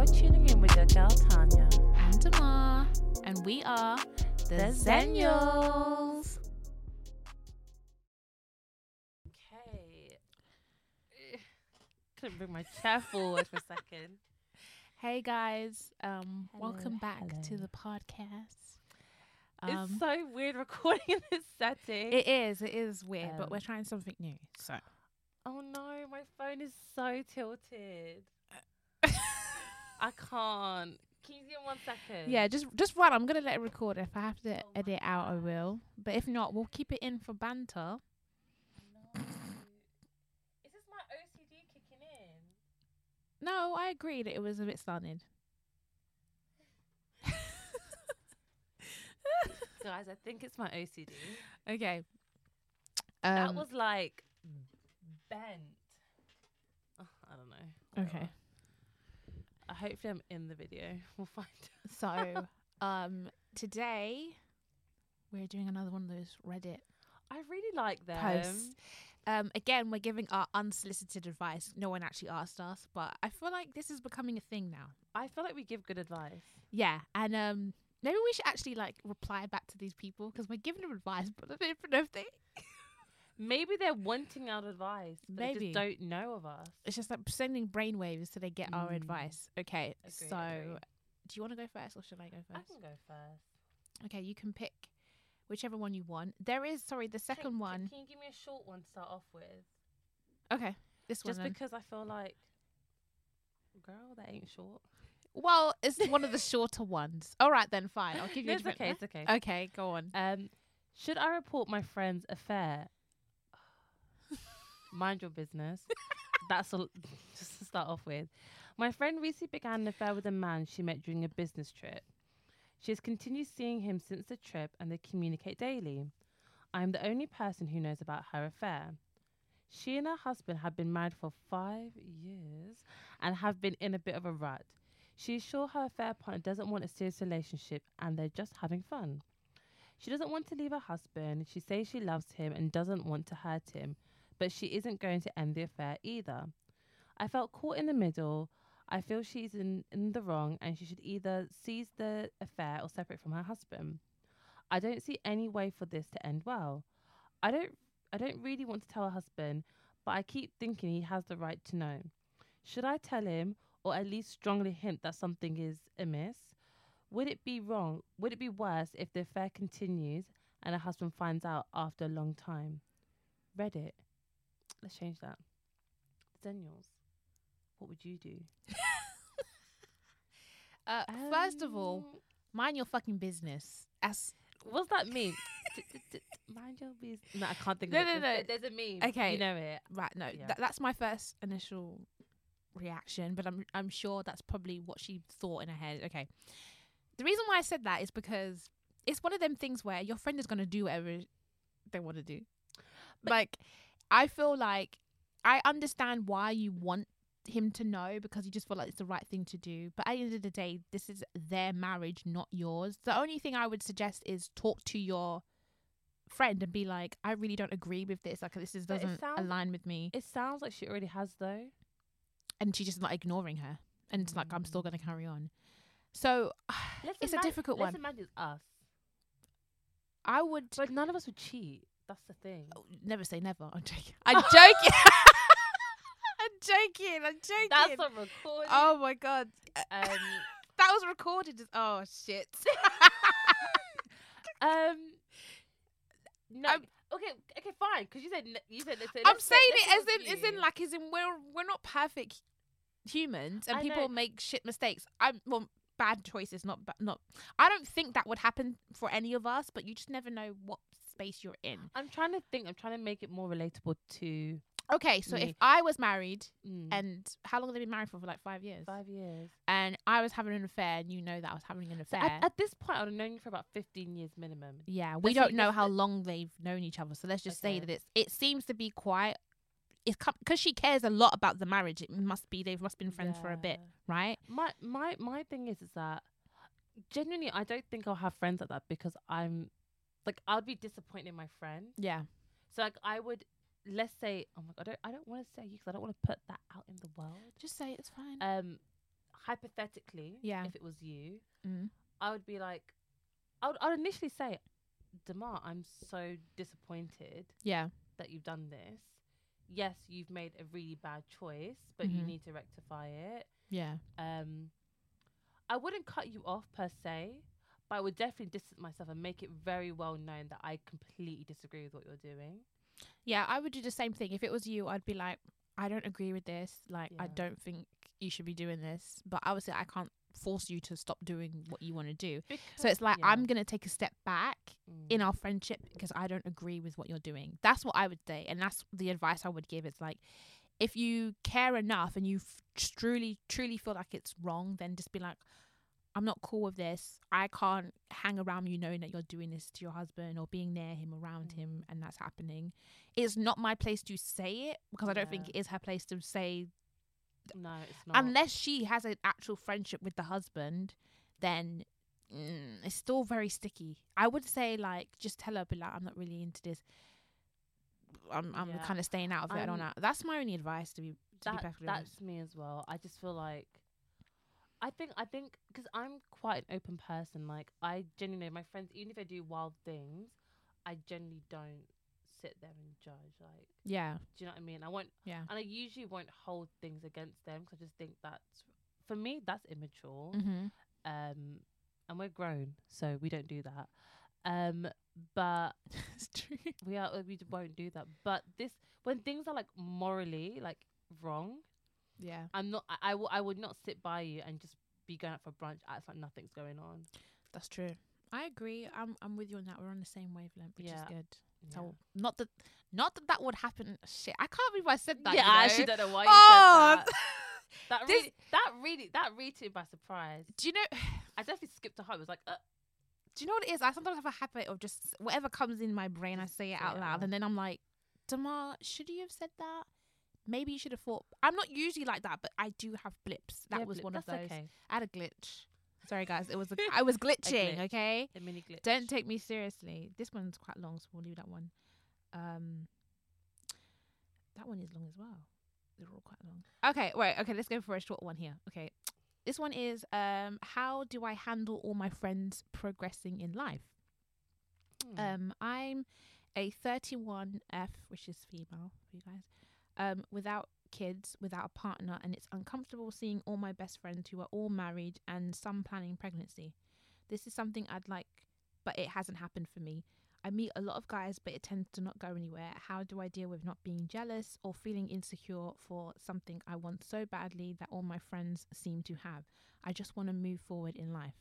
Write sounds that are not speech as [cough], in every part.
You're tuning in with your girl Tanya. and Damar, and we are the, The Zennials. Okay. [sighs] Couldn't bring my chair forward for a second. Hey guys, um, Hello, welcome back to the podcast. it's Um, so weird recording [laughs] in this setting. it is, it is weird, but Um, we're trying something new. So oh no, my phone is so tilted. I can't. Can you give me one second? yeah, just just run. I'm gonna let it record. If I have to edit out, I will. But if not, we'll keep it in for banter. No. Is this my OCD kicking in? No, I agree that it was a bit stunning. Guys, I think it's my OCD. okay. Um, that was like bent. Oh, I don't know. okay. Hopefully, I'm in the video. [laughs] We'll find. So, [laughs] um, today we're doing another one of those Reddit I really like them. posts. Um, again, we're giving our unsolicited advice. No one actually asked us, but I feel like this is becoming a thing now. I feel like we give good advice. Yeah, and um, maybe we should actually like reply back to these people because we're giving them advice, but I don't know if they. Maybe they're wanting our advice, but they Maybe. just don't know of us. It's just like sending brainwaves so they get our Mm. advice. Okay, Agree, so agree. do you want to go first or should I go I first? can go first. Okay, you can pick whichever one you want. There is, sorry, the Can- second can- one. Can you give me a short one to start off with? Okay, this one. Just then. because I feel like, girl, that ain't short. Well, it's [laughs] one of the shorter ones. All right, then fine. I'll give you. No, a it's different- okay. It's okay. Okay, go on. Um, should I report my friend's affair? Mind your business. That's all. [laughs] Just to start off with, my friend recently began an affair with a man she met during a business trip. She has continued seeing him since the trip, and they communicate daily. I am the only person who knows about her affair. She and her husband have been married for five years and have been in a bit of a rut. She sure her affair partner doesn't want a serious relationship and they're just having fun. She doesn't want to leave her husband. She says she loves him and doesn't want to hurt him, but she isn't going to end the affair either. I felt caught in the middle. I feel she's in, in the wrong and she should either seize the affair or separate from her husband. I don't see any way for this to end well. I don't I don't really want to tell her husband, but I keep thinking he has the right to know. Should I tell him or at least strongly hint that something is amiss? Would it be wrong? Would it be worse if the affair continues and her husband finds out after a long time? Reddit. Let's change that. Zennials. What would you do? [laughs] Uh, first of all, Um, mind your fucking business. As what's that mean? [laughs] D- d- d- Mind your business. No, I can't think No, of it. no, There's- no. There's a meme. Okay. You know it. right, no, Yeah. tha- that's my first initial reaction, but I'm I'm sure that's probably what she thought in her head. Okay, the reason why I said that is because it's one of them things where your friend is gonna do whatever they want to do. like, I feel like I understand why you want him to know because you just feel like it's the right thing to do. But at the end of the day, this is their marriage, not yours. The only thing I would suggest is talk to your friend and be like, I really don't agree with this. Like this is, doesn't sounds- align with me. It sounds like she already has though. And she's just not ignoring her. And it's like I'm still mm. gonna carry on. So Let's [sighs] It's a imag- difficult let's one. imagine it's us. I would But none of us would cheat. That's the thing. Oh, never say never. I'm joking. [laughs] [laughs] I'm joking. I'm joking. I'm joking. That's a recording. oh my god. Um, [laughs] That was recorded. Oh shit. um, no. I'm- okay, okay, fine. Because you said you said. let's- I'm let's- saying let's it as in it's as in like as in we're we're not perfect humans and I people know. make shit mistakes. I'm well bad choices, not ba- not. I don't think that would happen for any of us, but you just never know what space you're in. I'm trying to think. I'm trying to make it more relatable to. Okay, so if I was married Mm, and how long have they been married for? For like five years. five years. And I was having an affair, and you know that I was having an So affair. at, at this point, I would have known you for about 15 years minimum. yeah, we don't know how long they've known each other, so let's just say that it's it seems to be quite. It's because she cares a lot about the marriage. It must be they've must been friends for a bit, right? My my my thing is is that genuinely I don't think I'll have friends like that because I'm like I'd be disappointed in my friend. Yeah. So like I would let's say oh my god I don't I don't want to say you because I don't want to put that out in the world. Just say it's fine. Um, hypothetically, Yeah. if it was you, Mm. I would be like, I would, I would initially say, Demar, I'm so disappointed Yeah. that you've done this. Yes, you've made a really bad choice, but you Mhm. need to rectify it. Yeah. Um, I wouldn't cut you off per se, but I would definitely distance myself and make it very well known that I completely disagree with what you're doing. Yeah, I would do the same thing. If it was you, I'd be like, I don't agree with this. Like, I don't think you should be doing this. But obviously, I can't force you to stop doing what you want to do. So it's like, yeah. I'm going to take a step back Mm. in our friendship because I don't agree with what you're doing. That's what I would say. And that's the advice I would give. It's like, if you care enough and you f- truly, truly feel like it's wrong, then just be like, I'm not cool with this. I can't hang around you knowing that you're doing this to your husband or being near him, around him, and that's happening. It's not my place to say it because I don't think it is her place to say no, it's not. unless she has an actual friendship with the husband, then mm, it's still very sticky. I would say like just tell her, be like, I'm not really into this. I'm I'm Yeah. kind of staying out of it. I don't know. That's my only advice to be to be that, perfectly that's honest. me as well. I just feel like I think I think because I'm quite an open person. Like I genuinely, my friends, even if they do wild things, I generally don't sit there and judge. Like, Yeah, do you know what I mean? I won't, yeah. and I usually won't hold things against them because I just think that's for me that's immature. Mm-hmm. Um, and we're grown, so we don't do that. Um, but [laughs] it's true. we are we won't do that. But this when things are like morally like wrong, Yeah, I'm not. I, I, w- I would not sit by you and just be going out for brunch. Acts like nothing's going on. that's true. I agree. I'm I'm with you on that. We're on the same wavelength, which Yeah. is good. Yeah. So not that not that that would happen. Shit, I can't believe I said that. yeah, you I know? actually don't know why you Oh, said that. [laughs] That this- really, that really, that really took me by surprise. Do you know? [sighs] I definitely skipped a heart. It was like, uh, Do you know what it is? I sometimes have a habit of just whatever comes in my brain, I say it out loud, and then I'm like, Damar, should you have said that? Maybe you should have thought. I'm not usually like that, but I do have blips. That yeah, was blip, one of those. Okay. I had a glitch. Sorry, guys. It was a, [laughs] I was glitching. glitch. okay, A mini glitch. don't take me seriously. This one's quite long, so we'll leave that one. Um, that one is long as well. They're all quite long. Okay, wait. Okay, let's go for a short one here. Okay, this one is um, how do I handle all my friends progressing in life? Hmm. Um, I'm a 31F, which is female for you guys, um, without kids, without a partner, and it's uncomfortable seeing all my best friends who are all married and some planning pregnancy. This is something I'd like, but it hasn't happened for me. I meet a lot of guys, but it tends to not go anywhere. How do I deal with not being jealous or feeling insecure for something I want so badly that all my friends seem to have? I just want to move forward in life.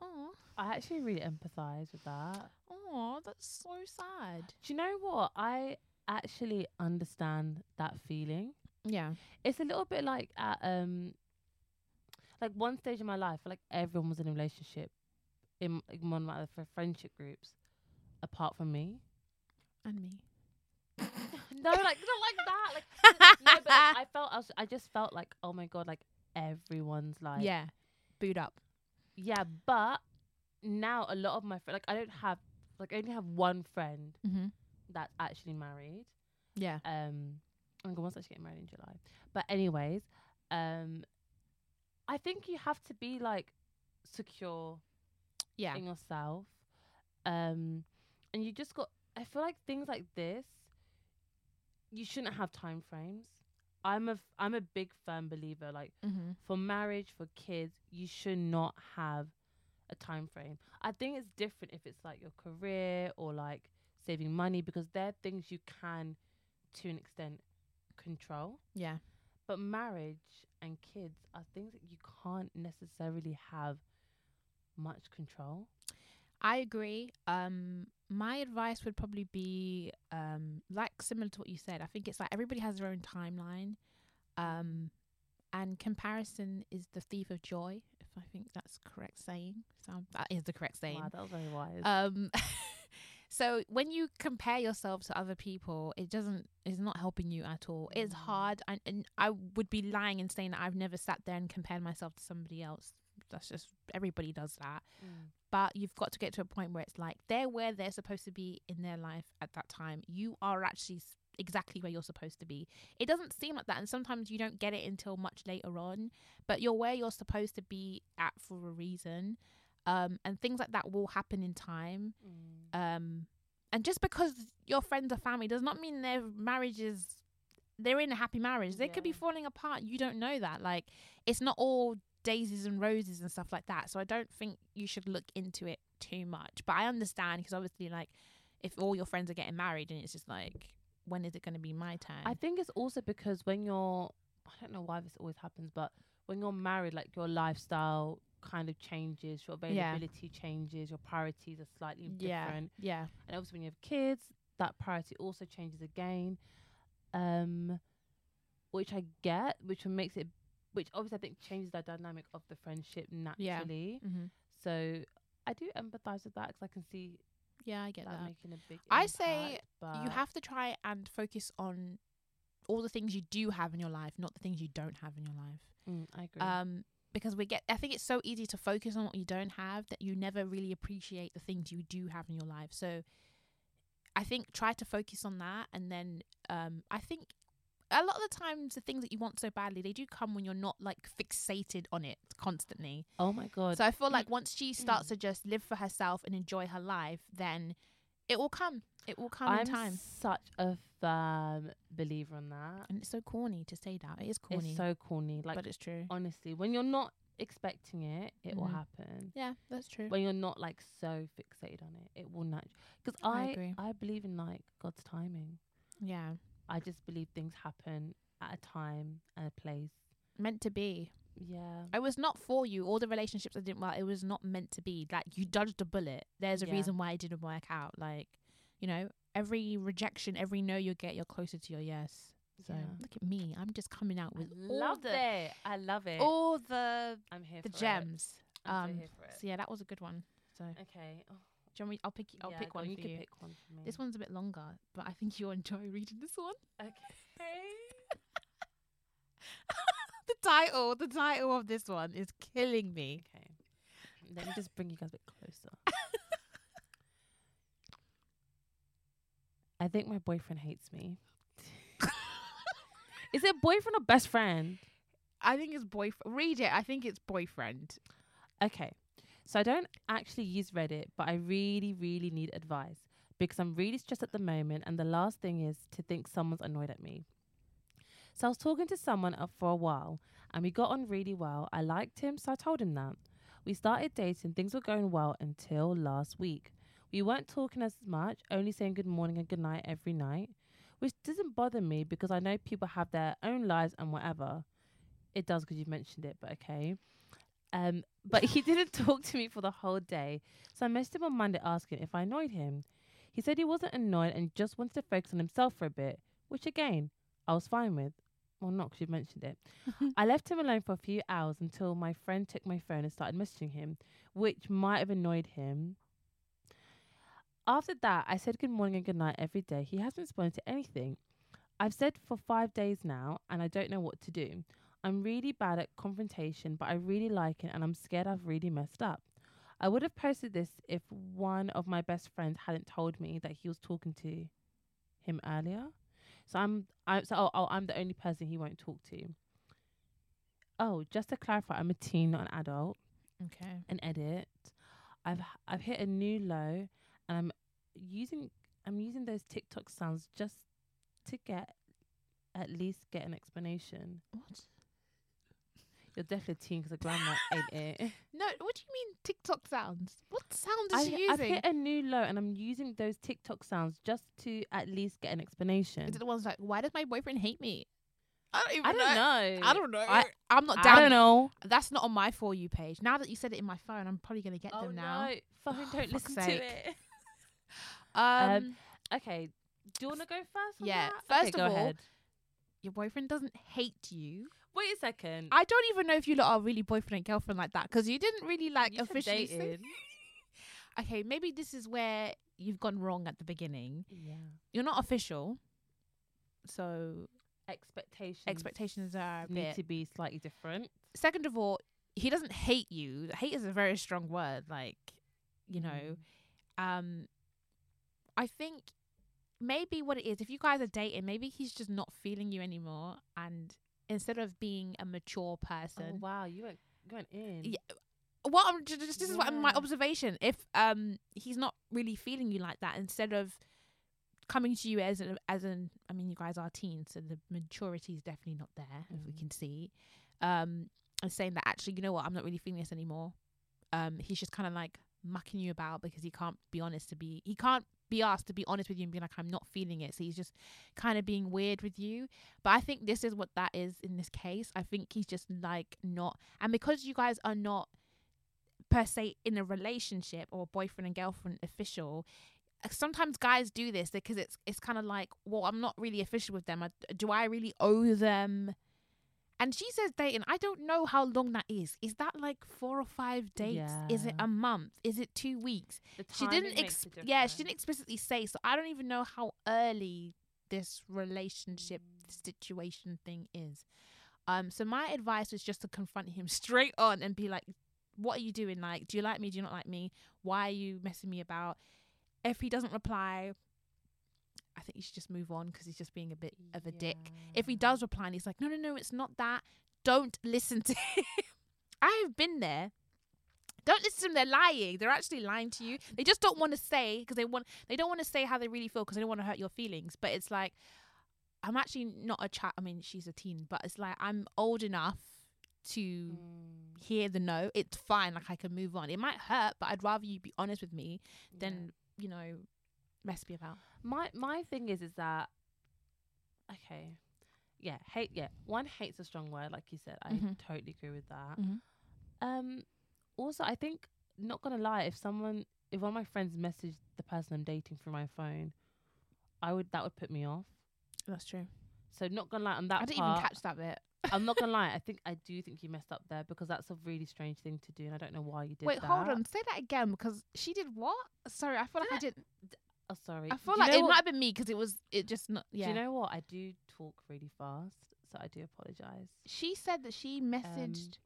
Oh, I actually really empathise with that. oh, that's so sad. Do you know what? I actually understand that feeling. Yeah. It's a little bit like at um, like one stage in my life, like everyone was in a relationship in, in one of my other friendship groups, apart from me. And me. [laughs] no, like not like that. Like [laughs] no, but like, I felt I, was, I just felt like oh my god, like everyone's like yeah. Boot up. yeah. But now a lot of my friends, like I don't have like I only have one friend Mm-hmm. That's actually married. Yeah. Um, I'm going to getting married in July. But anyways, um, I think you have to be like secure Yeah. in yourself. Um, and you just got. I feel like things like this, you shouldn't have time frames. I'm a f- I'm a big firm believer. Like Mm-hmm. for marriage, for kids, you should not have a time frame. I think it's different if it's like your career or like saving money because they're things you can, to an extent, control. Yeah. But marriage and kids are things that you can't necessarily have much control. I agree. Um, my advice would probably be um, like similar to what you said. I think it's like everybody has their own timeline, um, and comparison is the thief of joy. If I think that's correct saying, so that is the correct saying. Wow, that was very wise. Um, [laughs] so when you compare yourself to other people, it doesn't it's not helping you at all. It's Mm. hard, and, and I would be lying in saying that I've never sat there and compared myself to somebody else. That's just everybody does that. Mm. But you've got to get to a point where it's like they're where they're supposed to be in their life at that time. You are actually exactly where you're supposed to be. It doesn't seem like that, and sometimes you don't get it until much later on. But you're where you're supposed to be at for a reason, um, and things like that will happen in time. Mm. Um, and just because your friends are family does not mean their marriage is they're in a happy marriage. They could be falling apart. You don't know that. Like it's not all daisies and roses and stuff like that. So I don't think you should look into it too much. But I understand because obviously, like, if all your friends are getting married and it's just like, when is it going to be my turn? I think it's also because when you're, I don't know why this always happens, but when you're married, like your lifestyle kind of changes, your Yeah. availability changes, your priorities are slightly yeah, different. yeah, And obviously, when you have kids, that priority also changes again. Um, which I get, which makes it, which obviously I think changes the dynamic of the friendship Yeah. naturally. mm-hmm. So I do empathize with that because I can see yeah. I get that, that. making a big. I say impact, but you have to try and focus on all the things you do have in your life, not the things you don't have in your life. Mm, I agree. um because we get i think it's so easy to focus on what you don't have that you never really appreciate the things you do have in your life so i think try to focus on that and then um i think a lot of the times the things that you want so badly they do come when you're not like fixated on it constantly oh my god. so i feel like once she starts Mm. to just live for herself and enjoy her life then it will come it will come I'm in time such a firm believer on that. and it's so corny to say that it is corny It's so corny. Like but it's true honestly, when you're not expecting it, it will Mhm. happen. yeah that's true When you're not like so fixated on it, it will not. Because I I agree. I believe in like God's timing. yeah I just believe things happen at a time and a place. meant to be Yeah. It was not for you. All the relationships I didn't work, it was not meant to be. Like you dodged a bullet. There's a Yeah. reason why it didn't work out. Like, you know, every rejection, every no you get, you're closer to your yes. So Yeah. look at me. I'm just coming out I with all love the it. I love it. all the I'm here the for it. gems. So Um, here for it. So yeah, that was a good one. So Okay. Oh, you want me? I'll pick. I'll yeah, pick one you. you. Can pick one for me. This one's a bit longer, but I think you'll enjoy reading this one. Okay. The title, the title of this one is killing me. Okay. Let me just bring you guys a bit closer. I think my boyfriend hates me. [laughs] Is it boyfriend or best friend? I think it's boyfriend. Read it. I think it's boyfriend. Okay. So I don't actually use Reddit, but I really, really need advice because I'm really stressed at the moment. And the last thing is to think someone's annoyed at me. So I was talking to someone for a while and we got on really well. I liked him, so I told him that. We started dating, things were going well until last week. We weren't talking as much, only saying good morning and good night every night, which doesn't bother me because I know people have their own lives and whatever. It does because you've mentioned it, but okay. Um, but he [laughs] didn't talk to me for the whole day, so I messaged him on Monday asking if I annoyed him. He said he wasn't annoyed and just wanted to focus on himself for a bit, which again, I was fine with. Well, not 'cause you've mentioned it. [laughs] I left him alone for a few hours until my friend took my phone and started messaging him, which might have annoyed him. After that, I said good morning and good night every day. He hasn't responded to anything. I've said for five days now, and I don't know what to do. I'm really bad at confrontation, but I really like it, and I'm scared I've really messed up. I would have posted this if one of my best friends hadn't told me that he was talking to him earlier. So I'm, I'm so oh, oh, I'm the only person he won't talk to. Oh, just to clarify, I'm a teen, not an adult. Okay. An edit. I've I've hit a new low, and I'm using I'm using those TikTok sounds just to get at least get an explanation. What? You're definitely a teen because the grandma ain't [laughs] it. No, what do you mean TikTok sounds? What sound I, is she using? I've hit a new low, and I'm using those TikTok sounds just to at least get an explanation. Is it the ones like, why does my boyfriend hate me? I don't even I don't know. I don't know. I, I, am not down. I don't know. That's not on my for you page. Now that you said it in my phone, I'm probably gonna get oh them now. no! Fucking Oh, [sighs] don't listen sake. to it. [laughs] Um, Um, Okay, do you want to go first? Yeah, that? first okay, of all, ahead. your boyfriend doesn't hate you. Wait a second. I don't even know if you lot are really boyfriend and girlfriend like that because you didn't really like You officially. say- dated. [laughs] okay, maybe this is where you've gone wrong at the beginning. Yeah. You're not official, so Expectations. expectations are a need bit. to be slightly different. Second of all, he doesn't hate you. Hate is a very strong word. Like, you know, Mm. um, I think maybe what it is, if you guys are dating, maybe he's just not feeling you anymore, and instead of being a mature Oh person, wow, you went going in. Yeah, Well, I'm just this is what my observation. If um he's not really feeling you like that, instead of coming to you as an as an I mean you guys are teens, so the maturity is definitely not there, as we Mhm. can see. Um, and saying that actually, you know what, I'm not really feeling this anymore. Um, he's just kind of like mucking you about because he can't be honest to be he can't be asked to be honest with you and be like I'm not feeling it. So he's just kind of being weird with you. But I think this is what that is in this case. I think he's just like not and because you guys are not per se in a relationship or boyfriend and girlfriend official uh, sometimes guys do this because it's it's kind of like well i'm not really official with them I, do i really owe them and she says dating i don't know how long that is. Is that like four or five dates? Is it a month? Is it two weeks? She didn't makes ex- yeah she didn't explicitly say so i don't even know how early this relationship situation thing is. Um so my advice was just to confront him [laughs] straight on and be like what are you doing? Like do you like me? Do you not like me? Why are you messing me about? If he doesn't reply i think you should just move on because he's just being a bit of a dick if he does reply and he's like no no no it's not that don't listen to [laughs] him i have been there don't listen to them. They're lying. They're actually lying to you. They just don't want to say because they want. They don't want to say how they really feel because they don't want to hurt your feelings. But it's like, I'm actually not a child. I mean, she's a teen, but it's like I'm old enough to Mm. hear the no. It's fine. Like I can move on. It might hurt, but I'd rather you be honest with me Yeah. than you know mess me about. my my thing is is that okay yeah hate yeah one hate's a strong word like you said i Mhm. totally agree with that Mhm. um also i think not gonna lie if someone if one of my friends messaged the person i'm dating through my phone i would that would put me off That's true. so not gonna lie on that I didn't part, even catch that bit. i'm not gonna [laughs] lie i think i do think you messed up there because that's a really strange thing to do and i don't know why you did Wait, that hold on. Say that again because she did what? Sorry, I feel like I Did did. Oh sorry I Do feel you like know it what- might have been me because it was. It just not. Yeah. do you know what i do talk really fast so i do apologize she said that she messaged.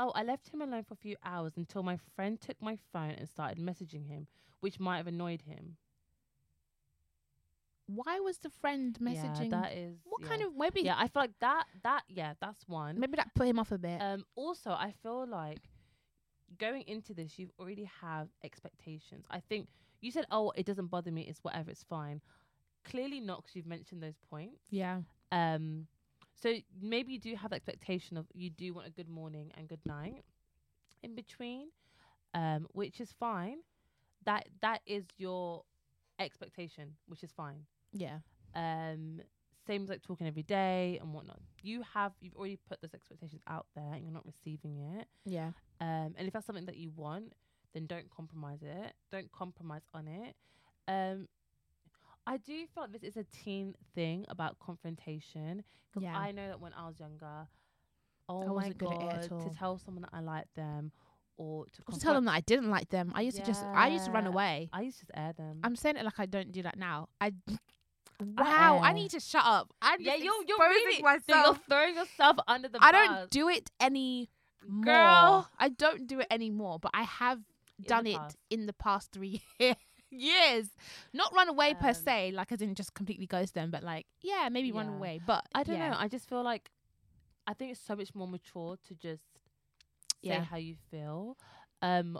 Oh, I left him alone for a few hours until my friend took my phone and started messaging him, which might have annoyed him. why was the friend messaging? Yeah, that is. what yeah. kind of maybe? Yeah, I feel like that. That yeah, that's one. Maybe that put him off a bit. Um. Also, I feel like going into this, you've already have expectations. I think you said, "Oh, it doesn't bother me. It's whatever. It's fine." Clearly not, 'cause you've mentioned those points. yeah. Um, so maybe you do have the expectation of you do want a good morning and good night in between, um, which is fine. That that is your expectation, which is fine. Yeah. Um, same as like talking every day and whatnot. You have you've already put those expectations out there and you're not receiving it. Yeah. Um, and if that's something that you want, then don't compromise it. Don't compromise on it. Um, I do feel like this is a teen thing about confrontation because Yeah. I know that when I was younger, oh I my wasn't good at it god, at all. to tell someone that I like them or to, To tell them that I didn't like them. I used to just. I used to run away. I used to just air them. I'm saying it like I don't do that now. I. Wow, I need to shut up. I'm yeah, you're you're really myself. You're throwing yourself under the I bus. don't do it any Girl. I don't do it anymore, but I have the done it past. in the past three [laughs] years. Not run away per Um, se, like as in just completely ghost them, but like yeah, maybe run away. But I don't yeah. know. I just feel like I think it's so much more mature to just say Yeah. how you feel. Um,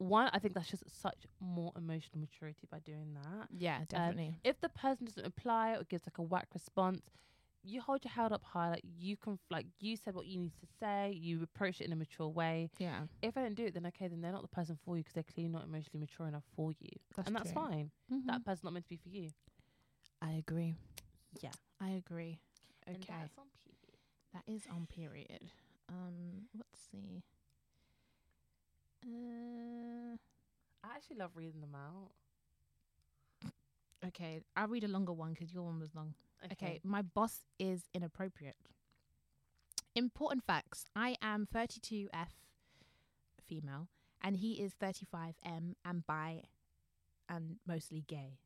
one, I think that's just such more emotional maturity by doing that. Yeah, definitely. If the person doesn't reply or gives like a whack response, you hold your head up high. Like you can, like you said what you need to say. You approach it in a mature way. yeah, If I don't do it, then okay, then they're not the person for you because they're clearly not emotionally mature enough for you, that's and that's true. fine. Mhm. That person's not meant to be for you. I agree. Yeah. I agree. And Okay, that's on period. that is on period. Um, let's see. Uh, I actually love reading them out. okay, I'll read a longer one 'cause your one was long. Okay. my boss is inappropriate. Important facts. I am 32F female and he is 35M and bi and mostly gay.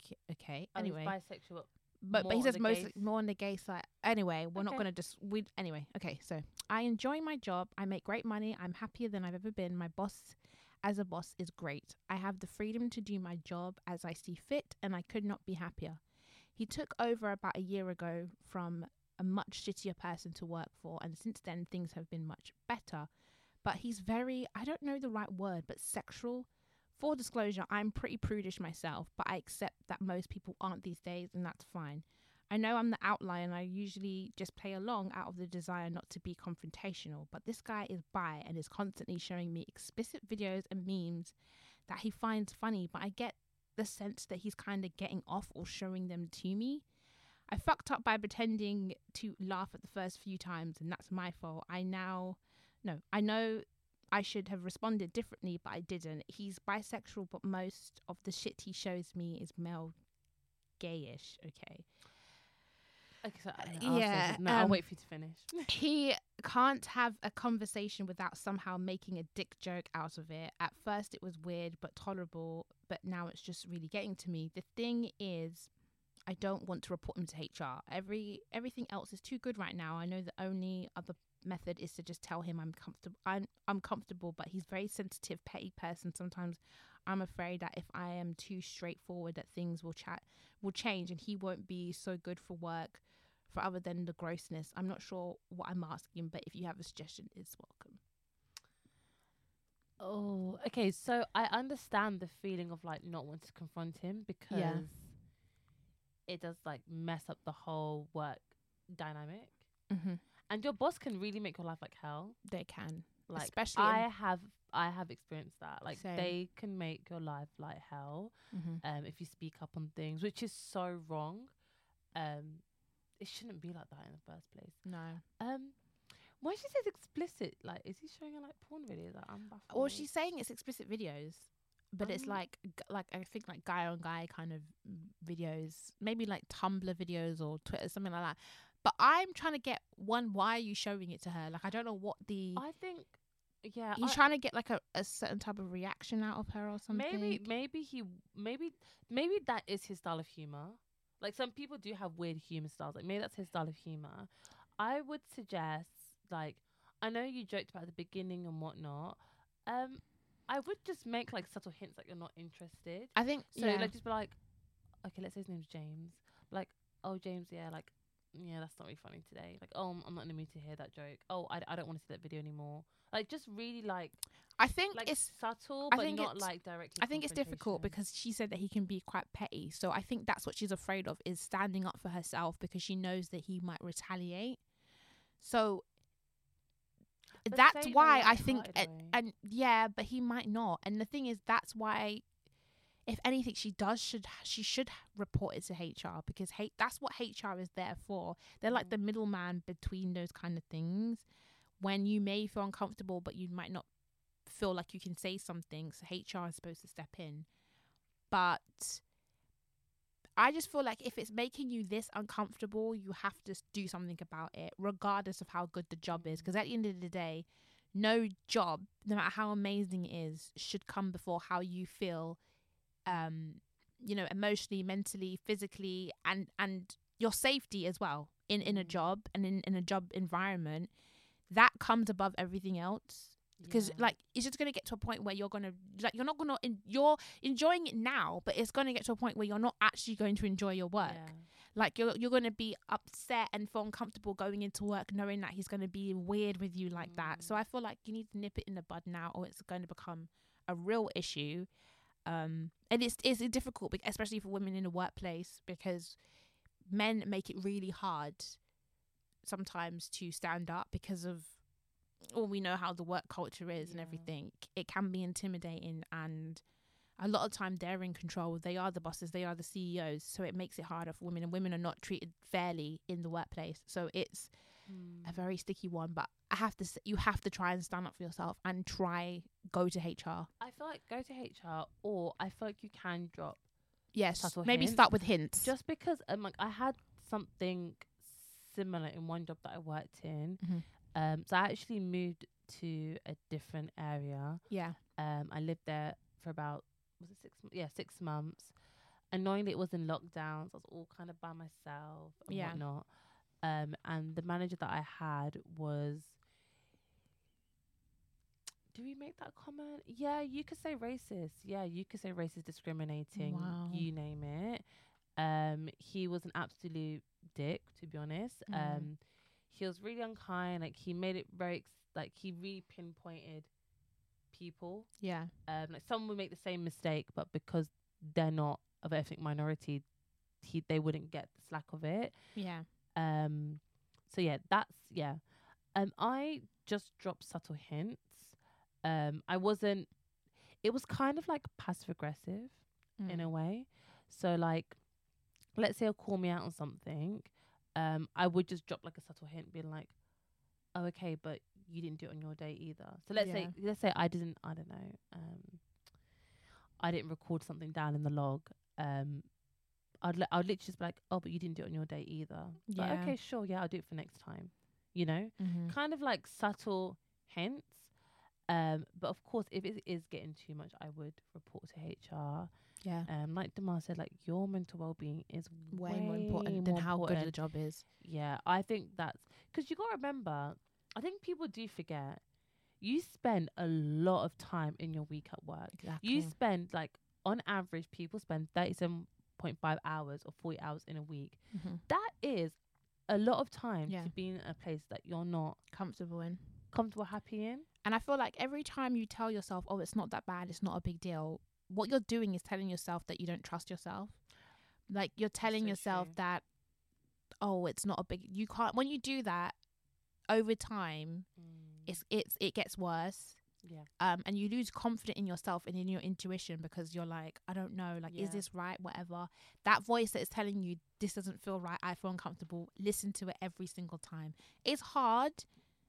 Okay. okay. Oh, he's Anyway, bisexual. but, but he says mostly more on the gay side. Anyway, we're not going to just we anyway. Okay, so I enjoy my job. I make great money. I'm happier than I've ever been. My boss as a boss is great. I have the freedom to do my job as I see fit, and I could not be happier. He took over about a year ago from a much shittier person to work for, and since then things have been much better. But he's very, I don't know the right word, but sexual. For disclosure, I'm pretty prudish myself, but I accept that most people aren't these days, and that's fine. I know I'm the outlier and I usually just play along out of the desire not to be confrontational, but this guy is bi and is constantly showing me explicit videos and memes that he finds funny, but I get the sense that he's kind of getting off or showing them to me. I fucked up by pretending to laugh at the first few times, and that's my fault. I now, no, I know I should have responded differently, but I didn't. He's bisexual, but most of the shit he shows me is male gayish. Okay. Okay, so, I'll yeah, no, I'll um, wait for you to finish. [laughs] he can't have a conversation without somehow making a dick joke out of it. At first, it was weird but tolerable, but now it's just really getting to me. The thing is, I don't want to report him to HR. Every everything else is too good right now. I know the only other method is to just tell him I'm comfortable. I'm I'm comfortable, but he's very sensitive, petty person. Sometimes I'm afraid that if I am too straightforward, that things will chat will change, and he won't be so good for work for other than the grossness. I'm not sure what I'm asking, but if you have a suggestion, it's welcome. Oh, okay. So I understand the feeling of like not wanting to confront him because Yeah. it does like mess up the whole work dynamic. Mm-hmm. And your boss can really make your life like hell. They can, Like especially. I have, I have experienced that. Like Same. they can make your life like hell. mm-hmm. Um, if you speak up on things, which is so wrong. Um, it shouldn't be like that in the first place. No. Um, when she says explicit, like, is he showing her like porn videos? Like, I'm baffled. Well, she's saying it's explicit videos, but it's Um, like g- like I think like guy on guy kind of videos, maybe like Tumblr videos or Twitter something like that. But I'm trying to get one. Why are you showing it to her? Like I don't know what the I think, yeah, he's I- trying to get like a, a certain type of reaction out of her or something. Maybe, maybe he, maybe, maybe that is his style of humor. Like some people do have weird humor styles. Like maybe that's his style of humor. I would suggest, like, I know you joked about the beginning and whatnot. Um, I would just make like subtle hints that you're not interested. I think So yeah. like just be like, okay, let's say his name's James. Like, oh James, yeah, like, yeah, that's not really funny today. Like, oh, I'm- not in the mood to hear that joke. Oh, I, I don't want to see that video anymore. Like, just really like I think like it's subtle, I but think not like directly. I think it's difficult because she said that he can be quite petty. So I think that's what she's afraid of is standing up for herself because she knows that he might retaliate. So But that's say it in a why I think and, and yeah, but he might not. And the thing is that's why if anything she does should she should report it to HR because H- that's what HR is there for. They're like Mm. the middleman between those kind of things. When you may feel uncomfortable but you might not feel like you can say something, so HR is supposed to step in. But I just feel like if it's making you this uncomfortable, you have to do something about it, regardless of how good the job is. Because at the end of the day, no job, no matter how amazing it is, should come before how you feel, um, you know, emotionally, mentally, physically, and and your safety as well in in a Mm. job and in in a job environment. That comes above everything else because Yeah. like it's just gonna get to a point where you're gonna like you're not gonna en- you're enjoying it now, but it's gonna get to a point where you're not actually going to enjoy your work. Yeah. Like you're you're gonna be upset and feel uncomfortable going into work, knowing that he's gonna be weird with you like that. So Mm. I feel like you need to nip it in the bud now, or it's going to become a real issue. Um, and it's it's difficult, especially for women in the workplace, because men make it really hard sometimes to stand up because of well we know how the work culture is and everything. It can be intimidating and a lot of time they're in control. They are the bosses. They are the ceos so it makes it harder for women and women are not treated fairly in the workplace. So it's a Mm. very sticky one but i have to you have to try and stand up for yourself and try go to hr I feel like go to HR, or I feel like you can drop yes Subtle maybe hints. start with hints just because um like I had something similar in one job that I worked in. Mhm. Um, so I actually moved to a different area. yeah Um, I lived there for about was it six? m- Yeah, six months. Annoyingly, it was in lockdowns. I was all kind of by myself and Yeah. whatnot. Um, and the manager that I had was do we make that comment? Yeah, you could say racist. Yeah, you could say racist, discriminating. Wow. You name it. Um, he was an absolute dick, to be honest. Mm. Um, he was really unkind. Like he made it very ex- like he really pinpointed people. Yeah. Um, like some would make the same mistake, but because they're not of ethnic minority, he they wouldn't get the slack of it. Yeah. Um, so yeah, that's yeah. Um, I just dropped subtle hints. Um, I wasn't. It was kind of like passive aggressive in Mm. a way. So like, let's say he'll call me out on something. Um, I would just drop like a subtle hint, being like, "Oh, okay, but you didn't do it on your day either." So let's say let's say I didn't. I don't know. Um, I didn't record something down in the log. Um, I'd li- I'd literally just be like, "Oh, but you didn't do it on your day either." But Yeah. okay, sure, yeah, I'll do it for next time. You know, Mhm. kind of like subtle hints. Um, but of course, if it is getting too much, I would report to HR. Yeah. Um, like Demar said, like your mental well-being is Way, more important than more how good the job is. Yeah, I think that's because you got to remember. I think people do forget. You spend a lot of time in your week at work. Exactly. You spend like on average, people spend thirty-seven point five hours or forty hours in a week. Mhm. That is a lot of time Yeah. to be in a place that you're not comfortable in. comfortable, happy in. And I feel like every time you tell yourself, "Oh, it's not that bad. It's not a big deal," what you're doing is telling yourself that you don't trust yourself. Like you're telling so yourself true. that, "Oh, it's not a big." You can't. When you do that, over time, it's it's it gets worse. yeah. Um, and you lose confidence in yourself and in your intuition because you're like, I don't know, like, Yeah. is this right? Whatever. That voice that is telling you this doesn't feel right, I feel uncomfortable. Listen to it every single time. It's hard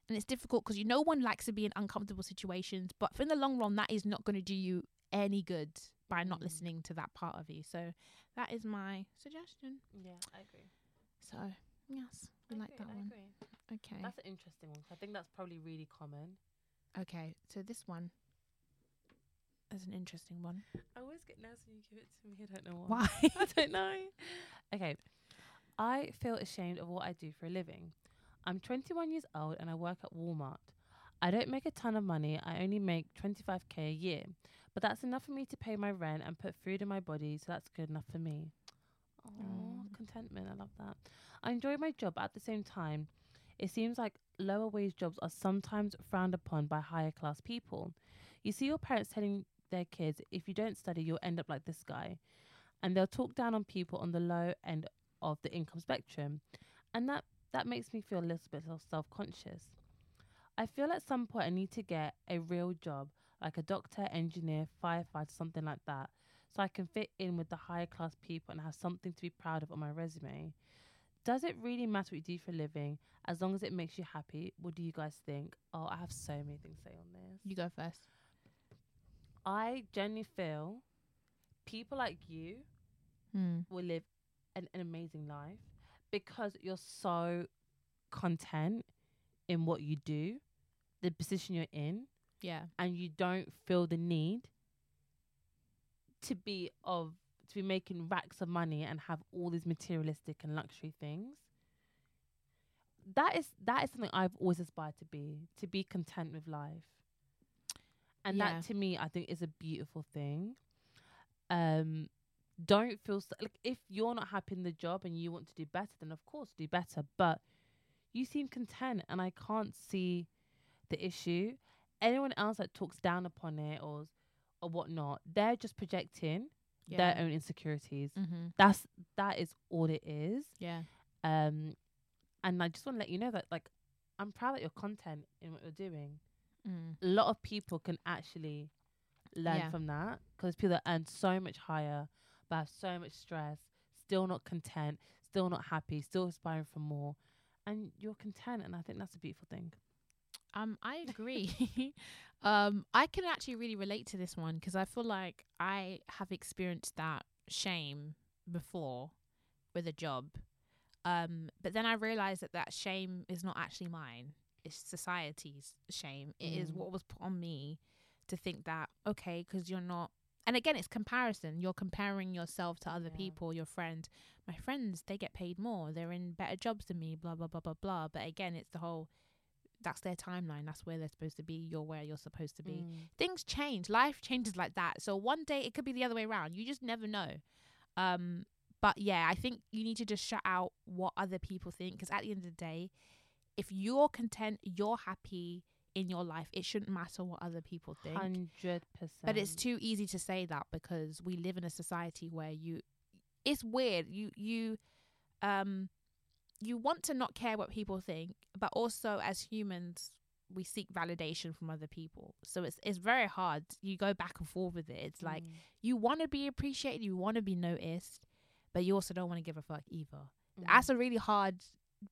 and it's difficult because you no one likes to be in uncomfortable situations, but for in the long run, that is not going to do you any good by not Mm. listening to that part of you. So that is my suggestion. Yeah, I agree. So yes, we I like agree, that I one. agree. Okay. That's an interesting one I think that's probably really common. okay. So this one is an interesting one. I always get nervous when you give it to me. I don't know Why? [laughs] I don't know. [laughs] Okay. I feel ashamed of what I do for a living. I'm 21 years old and I work at Walmart. I don't make a ton of money. I only make 25k a year, but that's enough for me to pay my rent and put food in my body, so that's good enough for me. Oh, Mm. contentment. I love that. I enjoy my job at the same time. It seems like lower wage jobs are sometimes frowned upon by higher class people. You see your parents telling their kids, if you don't study, you'll end up like this guy. And they'll talk down on people on the low end of the income spectrum. And that, that makes me feel a little bit self conscious. I feel at some point I need to get a real job, like a doctor, engineer, firefighter, something like that, so I can fit in with the higher class people and have something to be proud of on my resume. Does it really matter what you do for a living as long as it makes you happy? What do you guys think? Oh, I have so many things to say on this. You go first. I genuinely feel people like you Hmm. will live an, an amazing life because you're so content in what you do, the position you're in, Yeah. and you don't feel the need to be of to be making racks of money and have all these materialistic and luxury things. That is that is something I've always aspired to be, to be content with life. And Yeah. that to me I think is a beautiful thing. Um don't feel so, like if you're not happy in the job and you want to do better then of course do better, but you seem content and I can't see the issue. Anyone else that talks down upon it or or whatnot, they're just projecting their own insecurities. Mm-hmm. That's that is all it is. Yeah. Um, and I just want to let you know that like I'm proud that you're content in what you're doing. Mm. A lot of people can actually learn Yeah. from that because people that earn so much higher but have so much stress, still not content, still not happy, still aspiring for more, and you're content, and I think that's a beautiful thing. Um, I agree. [laughs] um, I can actually really relate to this one because I feel like I have experienced that shame before with a job. Um, but then I realized that that shame is not actually mine. It's society's shame. It is Mm. what was put on me to think that okay, because you're not. And again, it's comparison. You're comparing yourself to other Yeah. people, your friends. My friends, they get paid more. They're in better jobs than me. Blah blah blah blah blah. But again, it's the whole that's their timeline. That's where they're supposed to be. You're where you're supposed to be. Mm. Things change. Life changes like that. So one day it could be the other way around. You just never know. Um, but yeah, I think you need to just shut out what other people think because at the end of the day, if you're content, you're happy in your life, it shouldn't matter what other people think. Hundred percent. But it's too easy to say that because we live in a society where you it's weird. You you um you want to not care what people think, but also as humans we seek validation from other people. So it's it's very hard. You go back and forth with it. It's like Mm. you want to be appreciated, you want to be noticed, but you also don't want to give a fuck either. Mm. That's a really hard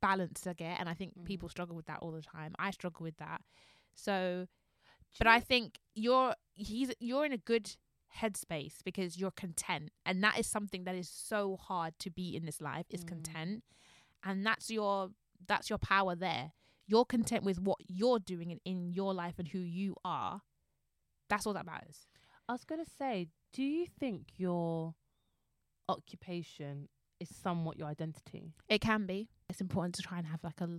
balance to get and I think Mhm. people struggle with that all the time. I struggle with that. So but I think you're he's you're in a good headspace because you're content, and that is something that is so hard to be in this life is Mm. content, and that's your that's your power there. You're content with what you're doing in, in your life and who you are. That's all that matters. I was gonna say, do you think your occupation is somewhat your identity? It can be. It's important to try and have like a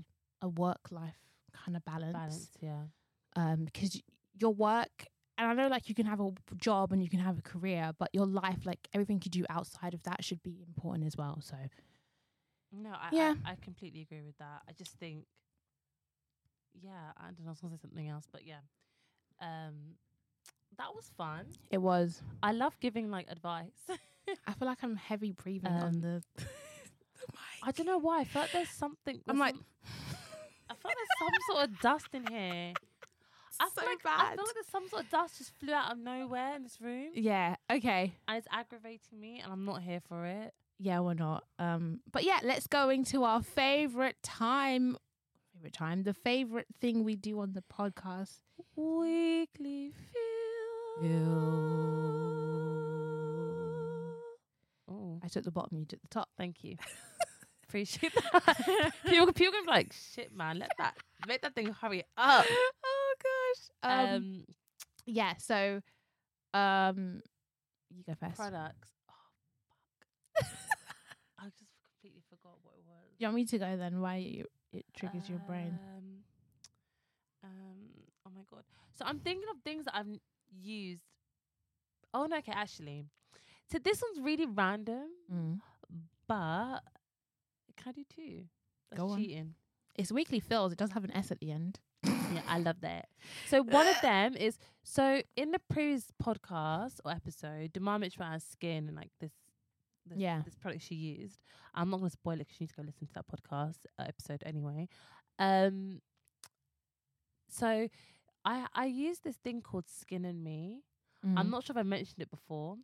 a work life kind of balance. Balance, yeah. um because your work and I know like you can have a job and you can have a career, but your life, like everything you do outside of that, should be important as well. So No, I, Yeah. I I completely agree with that. I just think, yeah, I don't know. I was gonna say something else, but yeah, um, that was fun. it was. I love giving like advice. I feel like I'm heavy breathing Um, on the. [laughs] I don't know why. I feel like there's something. I'm there's like, some- [laughs] I feel like there's some sort of dust in here. I so feel like, I feel like there's some sort of dust just flew out of nowhere in this room, yeah. Okay. and it's aggravating me, and I'm not here for it. Yeah, we're not. Um, but yeah, let's go into our favorite time. Favorite time. The favorite thing we do on the podcast. Weekly Oh, I took the bottom. You took the top. thank you. [laughs] Appreciate [laughs] that. people, people gonna be like, "Shit, man, let that make that thing hurry up." oh gosh. Um, Um, yeah. So, um, you go first. products. Oh, fuck. [laughs] I just completely forgot what it was. You want me to go then? Why you, it triggers your brain? Um, um. Oh my god. So I'm thinking of things that I've n- used. Oh no. Okay. Actually, so this one's really random, Mm. but can I do two? That's Go on. cheating. It's weekly fills. It does have an S at the end. yeah, I love that. So [laughs] one of them is so in the previous podcast or episode, Demar mentioned about her skin and like this, this Yeah. this product she used. I'm not gonna spoil it 'cause you need to go listen to that podcast uh, episode anyway. Um, so I I use this thing called Skin and Me. I'm Mm. not sure if I mentioned it before.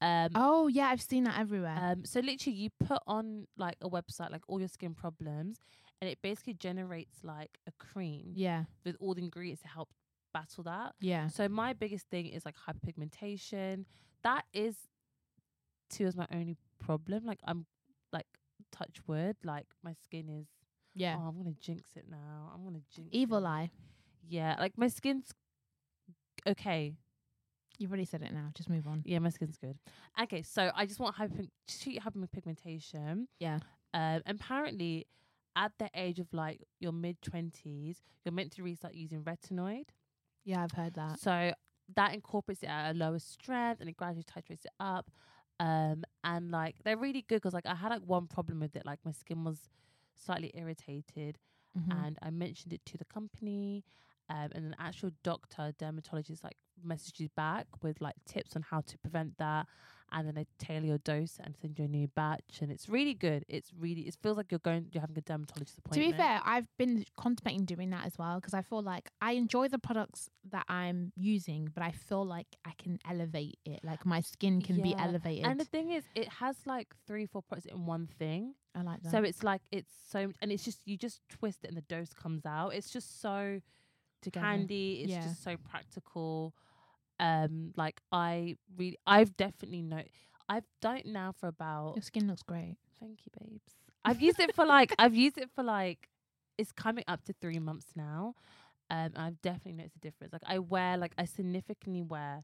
Um, Oh yeah, I've seen that everywhere. um, so literally, you put on like a website, like all your skin problems, and it basically generates like a cream yeah, with all the ingredients to help battle that. yeah. So my biggest thing is like hyperpigmentation. That is, too, is my only problem. Like I'm, like touch wood. Like my skin is. Yeah. Oh, I'm gonna jinx it now. I'm gonna jinx. Evil it. eye. Yeah, like my skin's okay. You've already said it now. Just move on. Yeah, my skin's good. Okay, so I just want hyper treat hyperpigmentation. Yeah. Um, apparently, at the age of like your mid twenties, you're meant to restart using retinoid. Yeah, I've heard that. So that incorporates it at a lower strength and it gradually titrates it up. Um, and like they're really good 'cause like I had like one problem with it, like my skin was slightly irritated, Mhm. and I mentioned it to the company. Um, and an actual doctor, dermatologist, like messaged you back with like tips on how to prevent that, and then they tailor your dose and send you a new batch, and it's really good. It's really it feels like you're going you're having a dermatologist appointment To be fair, I've been contemplating doing that as well because I feel like I enjoy the products that I'm using, but I feel like I can elevate it. Like my skin can be elevated. and the thing is, it has like three, four products in one thing. I like that. So it's like it's so, and it's just you just twist it and the dose comes out. It's just so Together. handy. It's Yeah. just so practical. Um, like I really, I've definitely know. I've done it now for about. Your skin looks great. Thank you, babes. I've used it for like. I've used it for like. It's coming up to three months now. Um, I've definitely noticed a difference. Like I wear, like I significantly wear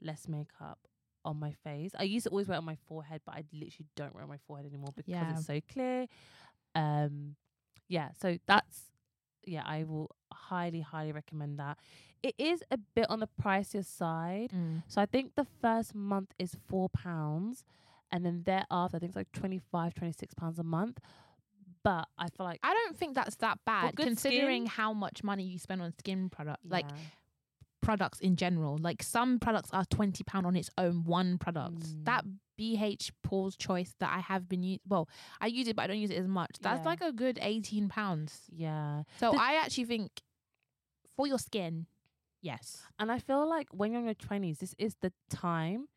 less makeup on my face. I used to always wear it on my forehead, but I literally don't wear it on my forehead anymore because Yeah. it's so clear. Um, yeah. So that's yeah. I will highly, highly recommend that. It is a bit on the pricier side. Mm. So I think the first month is four pounds, and then thereafter I think it's like 25, 26 pounds a month. But I feel like I don't think that's that bad considering skin- how much money you spend on skin product like products in general. Like some products are twenty pound on its own one product. Mm. That BH Paula's Choice that I have been using. Well, I use it, but I don't use it as much. That's Yeah. like a good eighteen pounds. yeah, So The- I actually think for your skin, yes. and I feel like when you're in your twenties, this is the time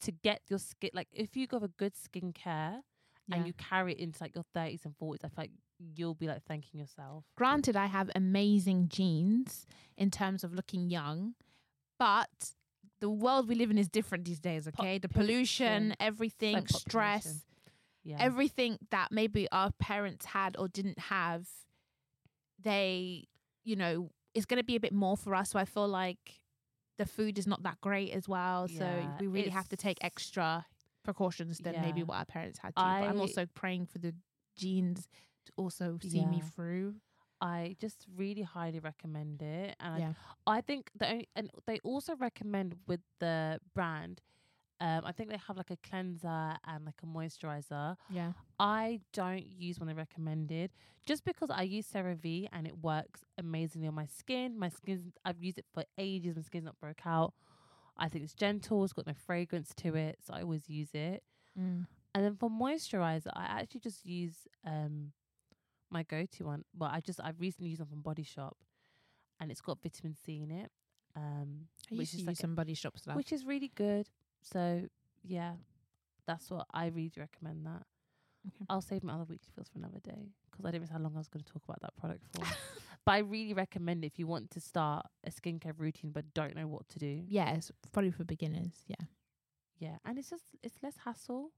to get your skin. Like if you go for good skincare Yeah. and you carry it into like your thirties and forties, I feel like you'll be like thanking yourself. Granted, I have amazing genes in terms of looking young, but the world we live in is different these days. Po- Okay, the pollution. pollution, everything, Like stress. Yeah, everything that maybe our parents had or didn't have, they, you know, is going to be a bit more for us. So I feel like the food is not that great as well. so we really have to take extra precautions than maybe what our parents had to. but I'm also praying for the genes to also see me through. I just really highly recommend it, and Yeah. I, I think the only, and they also recommend with the brand. Um, I think they have like a cleanser and like a moisturizer. Yeah. I don't use one they recommended just because I use CeraVe and it works amazingly on my skin. My skin, I've used it for ages. My skin's not broke out. I think it's gentle. It's got no fragrance to it, so I always use it. Mm. And then for moisturizer, I actually just use um my go-to one. Well, I just I've recently used one from Body Shop, and it's got vitamin C in it, um, I which used to is use like some body shop stuff. which is really good. So yeah, that's what I really recommend. That Okay. I'll save my other weekly feels for another day because I didn't realize how long I was going to talk about that product for. [laughs] but I really recommend it if you want to start a skincare routine but don't know what to do. yeah, it's probably for beginners. Yeah. Yeah, and it's just it's less hassle.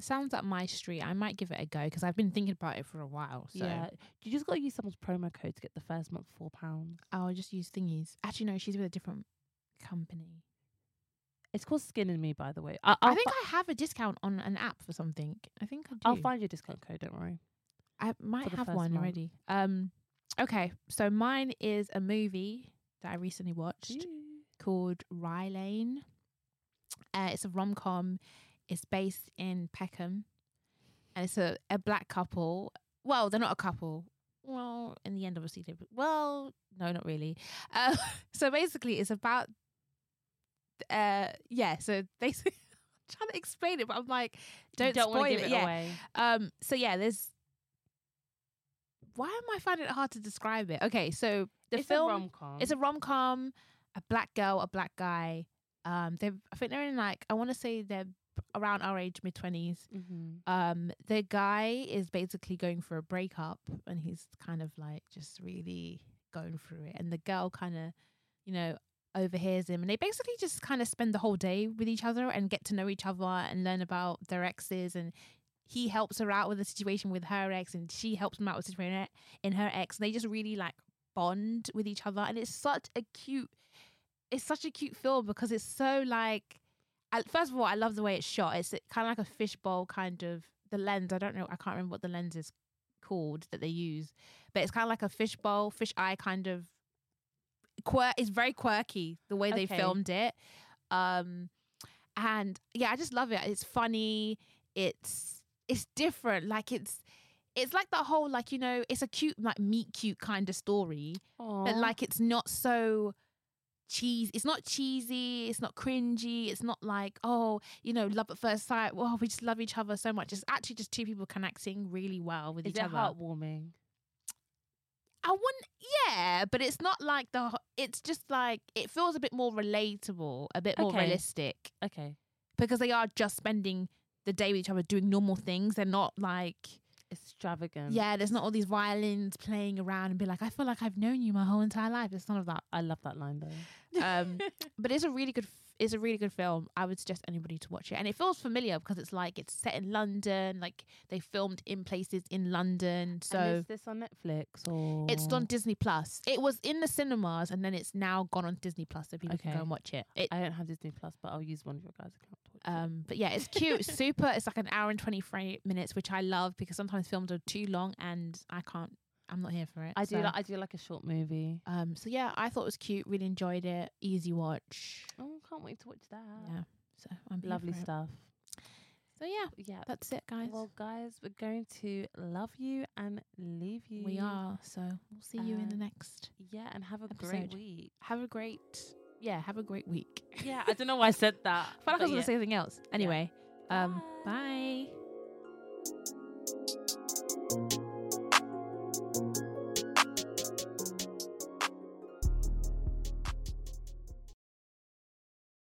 Sounds up my street. I might give it a go because I've been thinking about it for a while. So Yeah, you just got to use someone's promo code to get the first month four pounds. Oh I'll just use thingies. Actually, no, she's with a different company. It's called Skin and Me, by the way. I, i think fi- I have a discount on an app for something. I think I do. I'll find your discount code. Don't worry. I might have one month. already. Um, okay, so mine is a movie that I recently watched called Rye Lane. Uh, it's a rom com. It's based in Peckham, and it's a, a black couple. Well, they're not a couple. Well, in the end, obviously, they. Well, no, not really. [laughs] Uh, so basically, it's about. Uh, yeah. So [laughs] basically, I'm trying to explain it, but I'm like, don't, don't spoil give it. it yeah. away. Um. So yeah, there's. Why am I finding it hard to describe it? Okay, so the it's film a rom com. it's a rom com, a black girl, a black guy. Um, they I think they're in like I want to say they're around our age, mid twenties. mm-hmm. Um, the guy is basically going for a breakup, and he's kind of like just really going through it, and the girl kind of, you know, overhears him, and they basically just kind of spend the whole day with each other and get to know each other and learn about their exes and. He helps her out with the situation with her ex, and she helps him out with the situation in her ex. And they just really like bond with each other, and it's such a cute. It's such a cute film because it's so like. I, first of all, I love the way it's shot. It's kind of like a fishbowl kind of the lens. I don't know. I can't remember what the lens is called that they use, but it's kind of like a fishbowl, fish eye kind of. Quir- it's very quirky the way they Okay. filmed it, um, and yeah, I just love it. It's funny. It's it's different. Like it's it's like that whole like you know it's a cute like meet cute kind of story, but like it's not so cheese. It's not cheesy. It's not cringy. It's not like oh you know love at first sight. Well, we just love each other so much. It's actually just two people connecting really well with is each it other. heartwarming? I wouldn't, yeah, but it's not like the. It's just like it feels a bit more relatable, a bit more Okay. realistic Okay, because they are just spending the day with each other doing normal things. They're not like extravagant. yeah, there's not all these violins playing around and be like, I feel like I've known you my whole entire life. It's none of that. I love that line though. [laughs] Um, but it's a really good. It's a really good film. I would suggest anybody to watch it, and it feels familiar because it's like it's set in London. Like they filmed in places in London, so and is this on Netflix or it's on Disney Plus. It was in the cinemas, and then it's now gone on Disney Plus, so people can go and watch it. It I don't have Disney Plus, but I'll use one of your guys' account. To watch it. um, but yeah, it's cute, super. It's like an hour and twenty three minutes, which I love because sometimes films are too long, and I can't I'm not here for it. I do so, like I do like a short movie. um. So yeah, I thought it was cute. Really enjoyed it. Easy watch. Oh, can't wait to watch that. Yeah. So I'm Lovely for it. stuff. So yeah, Yeah. that's it, guys. Well, guys, we're going to love you and leave you. we are. So we'll see you in the next. Yeah, and have a great week. Have a great. Yeah. Have a great week. Yeah, I don't know why I said that. [laughs] I felt like I was gonna say something else. Anyway. Um. Bye. bye. Thank you